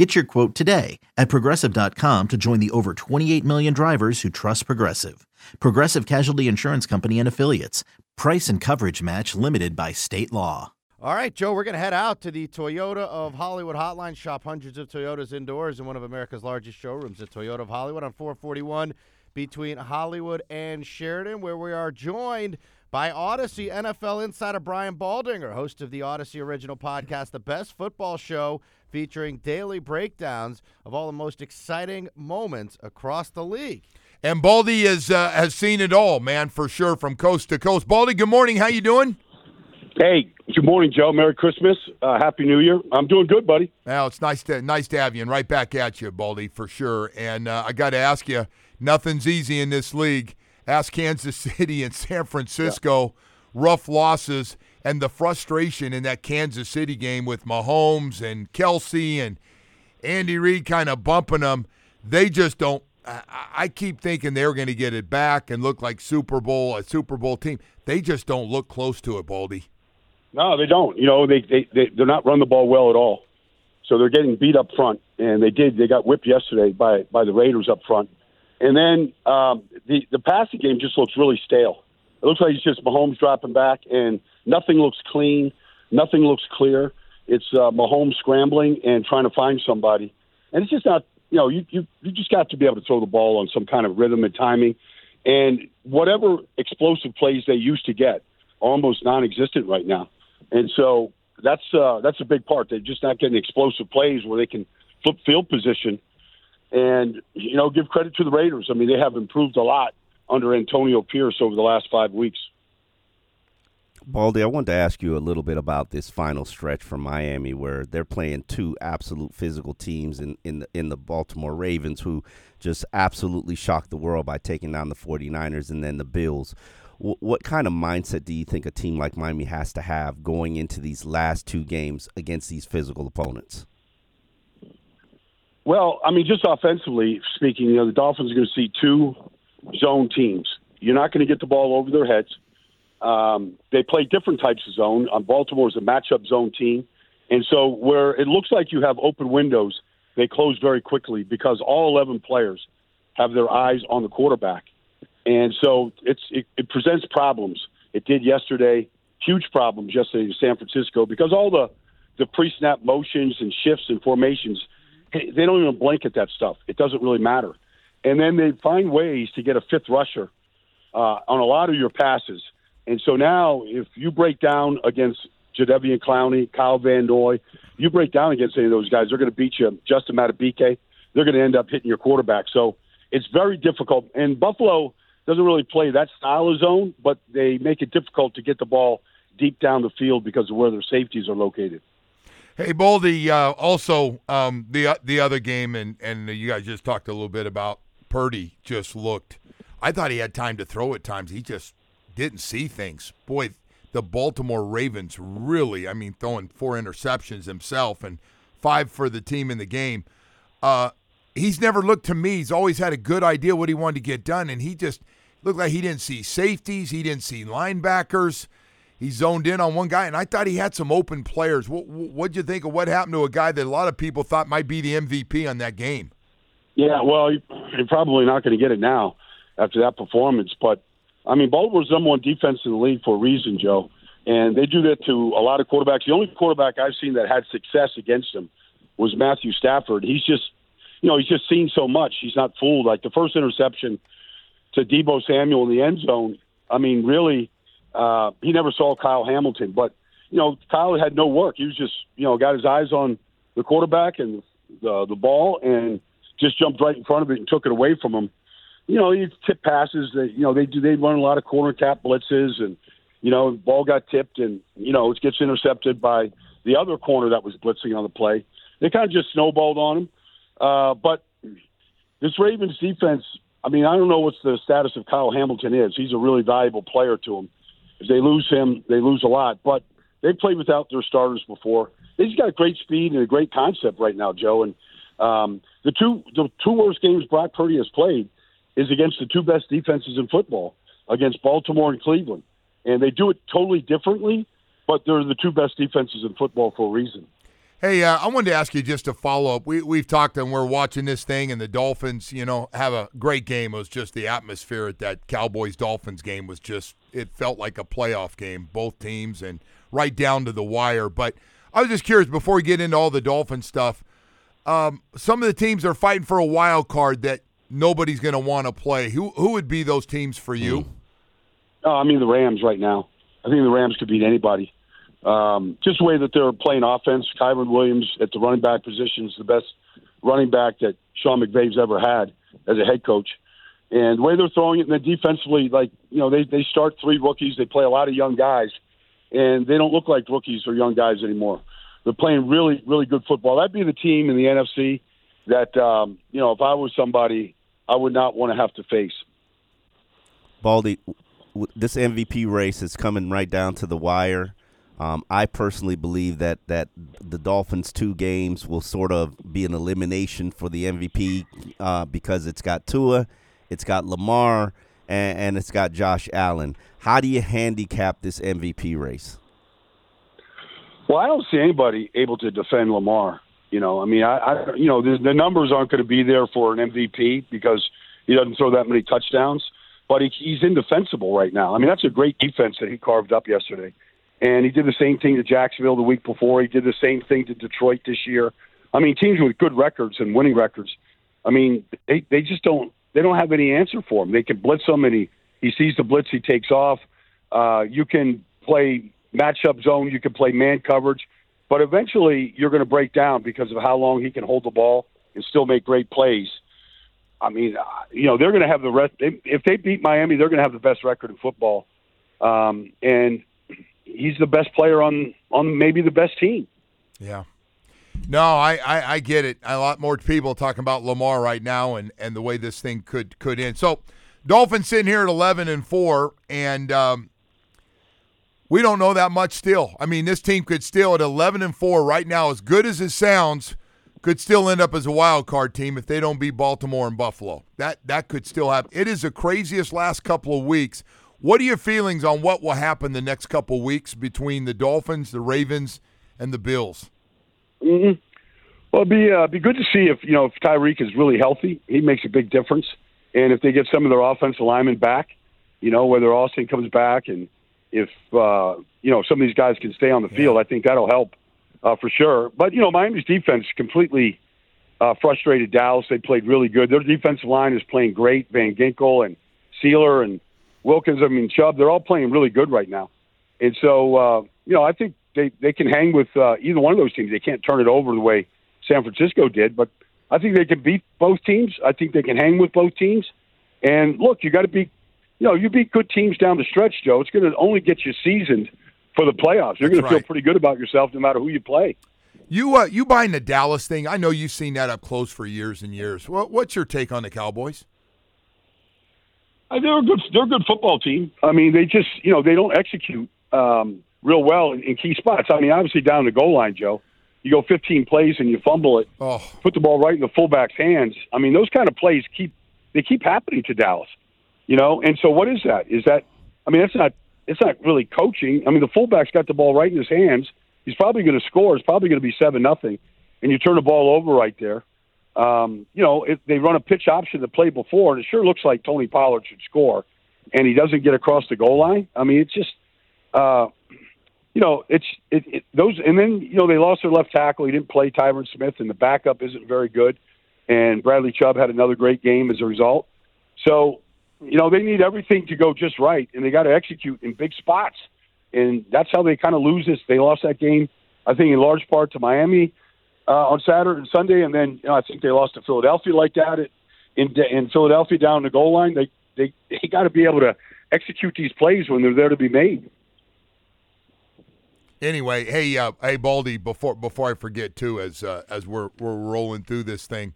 Get your quote today at progressive.com to join the over 28 million drivers who trust Progressive. Progressive Casualty Insurance Company and Affiliates. Price and coverage match limited by state law. All right, Joe, we're going to head out to the Toyota of Hollywood hotline. Shop hundreds of Toyotas indoors in one of America's largest showrooms, the Toyota of Hollywood on 441 between Hollywood and Sheridan, where we are joined by Audacy NFL insider Brian Baldinger, host of the Audacy original podcast, The Best Football Show, featuring daily breakdowns of all the most exciting moments across the league. And Baldy is, uh, has seen it all, man, for sure, from coast to coast. Baldy, good morning. How you doing? Hey, good morning, Joe. Merry Christmas. Uh, Happy New Year. I'm doing good, buddy. Well, it's nice to nice to have you, and right back at you, Baldy, for sure. And uh, I got to ask you, nothing's easy in this league. Ask Kansas City and San Francisco, yeah. rough losses, and the frustration in that Kansas City game with Mahomes and Kelce and Andy Reid kind of bumping them. They just don't. I, I keep thinking they're going to get it back and look like Super Bowl a Super Bowl team. They just don't look close to it, Baldy. No, they don't. You know, they they, they they're not run the ball well at all. So they're getting beat up front, and they did. They got whipped yesterday by by the Raiders up front, and then um, the the passing game just looks really stale. It looks like it's just Mahomes dropping back, and nothing looks clean, nothing looks clear. It's uh, Mahomes scrambling and trying to find somebody, and it's just not. You know, you you you just got to be able to throw the ball on some kind of rhythm and timing, and whatever explosive plays they used to get, are almost non-existent right now. And so that's uh, that's a big part. They're just not getting explosive plays where they can flip field position. And you know, give credit to the Raiders. I mean, they have improved a lot under Antonio Pierce over the last five weeks. Baldy, I wanted to ask you a little bit about this final stretch from Miami, where they're playing two absolute physical teams in in the, in the Baltimore Ravens, who just absolutely shocked the world by taking down the 49ers, and then the Bills what kind of mindset do you think a team like Miami has to have going into these last two games against these physical opponents? Well, I mean, just offensively speaking, you know, the Dolphins are going to see two zone teams. You're not going to get the ball over their heads. Um, they play different types of zone. Um, Baltimore is a matchup zone team. And so, where it looks like you have open windows, they close very quickly because all 11 players have their eyes on the quarterback. And so it's it, it presents problems. It did yesterday, huge problems yesterday in San Francisco because all the the pre-snap motions and shifts and formations, they don't even blink at that stuff. It doesn't really matter. And then they find ways to get a fifth rusher uh, on a lot of your passes. And so now, if you break down against Jadeveon Clowney, Kyle Van Noy, you break down against any of those guys, they're going to beat you. Justin Madubuike, they're going to end up hitting your quarterback. So it's very difficult. And Buffalo doesn't really play that style of zone, but they make it difficult to get the ball deep down the field because of where their safeties are located. Hey, Baldy, uh, also um, the uh, the other game, and, and you guys just talked a little bit about Purdy just looked. I thought he had time to throw at times. He just didn't see things. Boy, the Baltimore Ravens really, I mean, throwing four interceptions himself and five for the team in the game. Uh, he's never looked to me. He's always had a good idea what he wanted to get done, and he just looked like he didn't see safeties. He didn't see linebackers. He zoned in on one guy, and I thought he had some open players. What what'd you think of what happened to a guy that a lot of people thought might be the MVP on that game? Yeah, well, you're probably not going to get it now after that performance. But I mean, Baltimore's number one defense in the league for a reason, Joe, and they do that to a lot of quarterbacks. The only quarterback I've seen that had success against him was Matthew Stafford. He's just you know, he's just seen so much. He's not fooled. Like the first interception to Deebo Samuel in the end zone. I mean, really, uh, he never saw Kyle Hamilton, but you know, Kyle had no work. He was just, you know, got his eyes on the quarterback and the the ball, and just jumped right in front of it and took it away from him. You know, he tip passes. That you know they do. They run a lot of corner tap blitzes, and you know, ball got tipped, and you know, it gets intercepted by the other corner that was blitzing on the play. They kind of just snowballed on him. Uh, but this Ravens defense, I mean, I don't know what the status of Kyle Hamilton is. He's a really valuable player to him. If they lose him, they lose a lot. But they played without their starters before. They just got great speed and a great concept right now, Joe. And um, the two the two worst games Brock Purdy has played is against the two best defenses in football, against Baltimore and Cleveland, and they do it totally differently. But they're the two best defenses in football for a reason. Hey, uh, I wanted to ask you just a follow up. We we've talked and we're watching this thing, and the Dolphins, you know, have a great game. It was just the atmosphere at that Cowboys Dolphins game was just it felt like a playoff game, both teams, and right down to the wire. But I was just curious before we get into all the Dolphin stuff. Um, some of the teams are fighting for a wild card that nobody's going to want to play. Who who would be those teams for you? Oh, I mean the Rams right now. I think the Rams could beat anybody. Um, just the way that they're playing offense, Kyren Williams at the running back position is the best running back that Sean McVay's ever had as a head coach. And the way they're throwing it, and then defensively, like you know, they they start three rookies. They play a lot of young guys, and they don't look like rookies or young guys anymore. They're playing really, really good football. That'd be the team in the NFC that um, you know, if I was somebody, I would not want to have to face. Baldy, this MVP race is coming right down to the wire. Um, I personally believe that that the Dolphins' two games will sort of be an elimination for the MVP uh, because it's got Tua, it's got Lamar, and, and it's got Josh Allen. How do you handicap this MVP race? Well, I don't see anybody able to defend Lamar. You know, I mean, I, I you know, the, the numbers aren't going to be there for an MVP because he doesn't throw that many touchdowns, but he, he's indefensible right now. I mean, that's a great defense that he carved up yesterday. And he did the same thing to Jacksonville the week before. He did the same thing to Detroit this year. I mean, teams with good records and winning records. I mean, they they just don't they don't have any answer for him. They can blitz him, and he he sees the blitz, he takes off. Uh, you can play matchup zone, you can play man coverage, but eventually you're going to break down because of how long he can hold the ball and still make great plays. I mean, uh, you know, they're going to have the rest. If they beat Miami, they're going to have the best record in football. Um, and he's the best player on on maybe the best team. Yeah. No, I, I, I, get it. A lot more people talking about Lamar right now and, and the way this thing could could end. So, Dolphins sitting here at eleven and four, and um, we don't know that much still. I mean, this team could still at eleven and four right now, as good as it sounds, could still end up as a wild card team if they don't beat Baltimore and Buffalo. That that could still happen. It is the craziest last couple of weeks what are your feelings on what will happen the next couple weeks between the Dolphins, the Ravens, and the Bills? Mm-hmm. Well, it'd be uh, be good to see if you know if Tyreek is really healthy. He makes a big difference, and if they get some of their offensive linemen back, you know whether Austin comes back and if uh, you know some of these guys can stay on the field, yeah. I think that'll help uh, for sure. But you know Miami's defense completely uh, frustrated Dallas. They played really good. Their defensive line is playing great. Van Ginkel and Sieler and Wilkins, I mean Chubb, they're all playing really good right now. And so, uh, you know, I think they they can hang with uh, either one of those teams. They can't turn it over the way San Francisco did, but I think they can beat both teams. I think they can hang with both teams. And look, you got to be, you know, you beat good teams down the stretch, Joe. It's going to only get you seasoned for the playoffs. You're going right. to feel pretty good about yourself no matter who you play. You uh, you buying the Dallas thing? I know you've seen that up close for years and years. What, what's your take on the Cowboys? Uh, they're a good. They're a good football team. I mean, they just you know they don't execute um, real well in, in key spots. I mean, obviously down the goal line, Joe. You go 15 plays and you fumble it, oh. put the ball right in the fullback's hands. I mean, those kind of plays keep they keep happening to Dallas. You know, and so what is that? Is that? I mean, that's not. It's not really coaching. I mean, the fullback's got the ball right in his hands. He's probably going to score. It's probably going to be seven nothing, and you turn the ball over right there um, you know, if they run a pitch option to play before, and it sure looks like Tony Pollard should score, and he doesn't get across the goal line. I mean, it's just, uh, you know, it's it, it, those, and then you know they lost their left tackle. He didn't play Tyron Smith, and the backup isn't very good. And Bradley Chubb had another great game as a result. So, you know, they need everything to go just right, and they got to execute in big spots. And that's how they kind of lose this. They lost that game, I think, in large part to Miami uh, on Saturday and Sunday, and then you know, I think they lost to Philadelphia like that. It, in in Philadelphia down the goal line, they they they got to be able to execute these plays when they're there to be made. Anyway, hey, uh, hey, Baldy, before before I forget too, as uh, as we're we're rolling through this thing,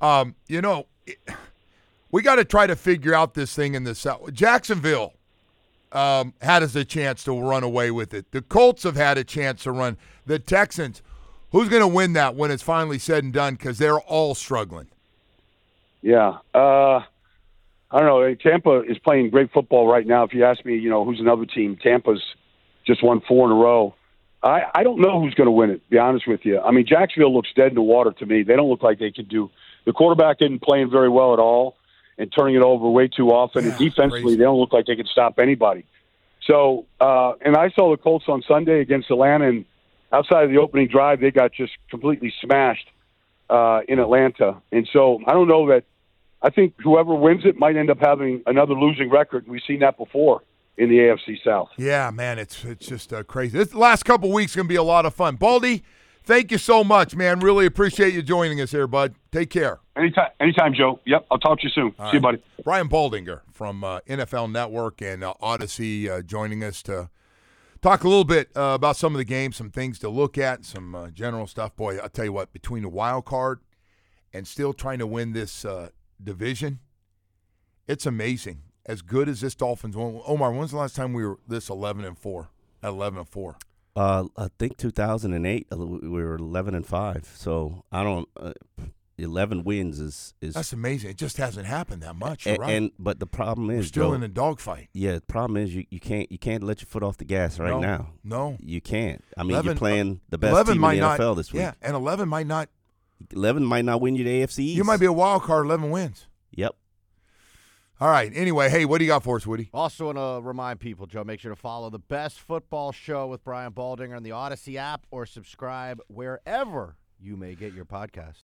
um, you know, we got to try to figure out this thing in the South. Jacksonville, um, had us a chance to run away with it. The Colts have had a chance to run. The Texans, who's going to win that when it's finally said and done? Because they're all struggling. Yeah. Uh, I don't know. Tampa is playing great football right now. If you ask me, you know, who's another team? Tampa's just won four in a row. I, I don't know who's going to win it, to be honest with you. I mean, Jacksonville looks dead in the water to me. They don't look like they could do. The quarterback isn't playing very well at all and turning it over way too often. Yeah, and defensively, crazy. they don't look like they can stop anybody. So, uh, and I saw the Colts on Sunday against Atlanta, and outside of the opening drive, they got just completely smashed uh, in Atlanta. And so, I don't know that. I think whoever wins it might end up having another losing record. We've seen that before in the AFC South. Yeah, man, it's it's just uh, crazy. This last couple weeks going to be a lot of fun. Baldy, thank you so much, man. Really appreciate you joining us here, bud. Take care. Anytime, anytime, Joe. Yep, I'll talk to you soon. See you, buddy. Brian Baldinger from uh, NFL Network and uh, Audacy uh, joining us to talk a little bit uh, about some of the games, some things to look at, some uh, general stuff. Boy, I'll tell you what, between the wild card and still trying to win this uh, division, it's amazing. As good as this Dolphins. Omar, when's the last time we were this 11 and 4? At 11 and 4. Uh, I think 2008 uh, we were 11 and five. So I don't. Uh, 11 wins is is That's amazing. It just hasn't happened that much. and, right. and but the problem we're is still Joe, in a dogfight. yeah. The problem is you, you can't you can't let your foot off the gas right No, now. No. You can't. I mean, 11 you're playing the best 11 team might in the not, NFL this week. Yeah, and 11 might not. 11 might not win you the AFC East. You might be a wild card, 11 wins. Yep. All right. Anyway, hey, what do you got for us, Woody? Also, want to remind people, Joe, make sure to follow the best football show with Brian Baldinger on the Audacy app or subscribe wherever you may get your podcast.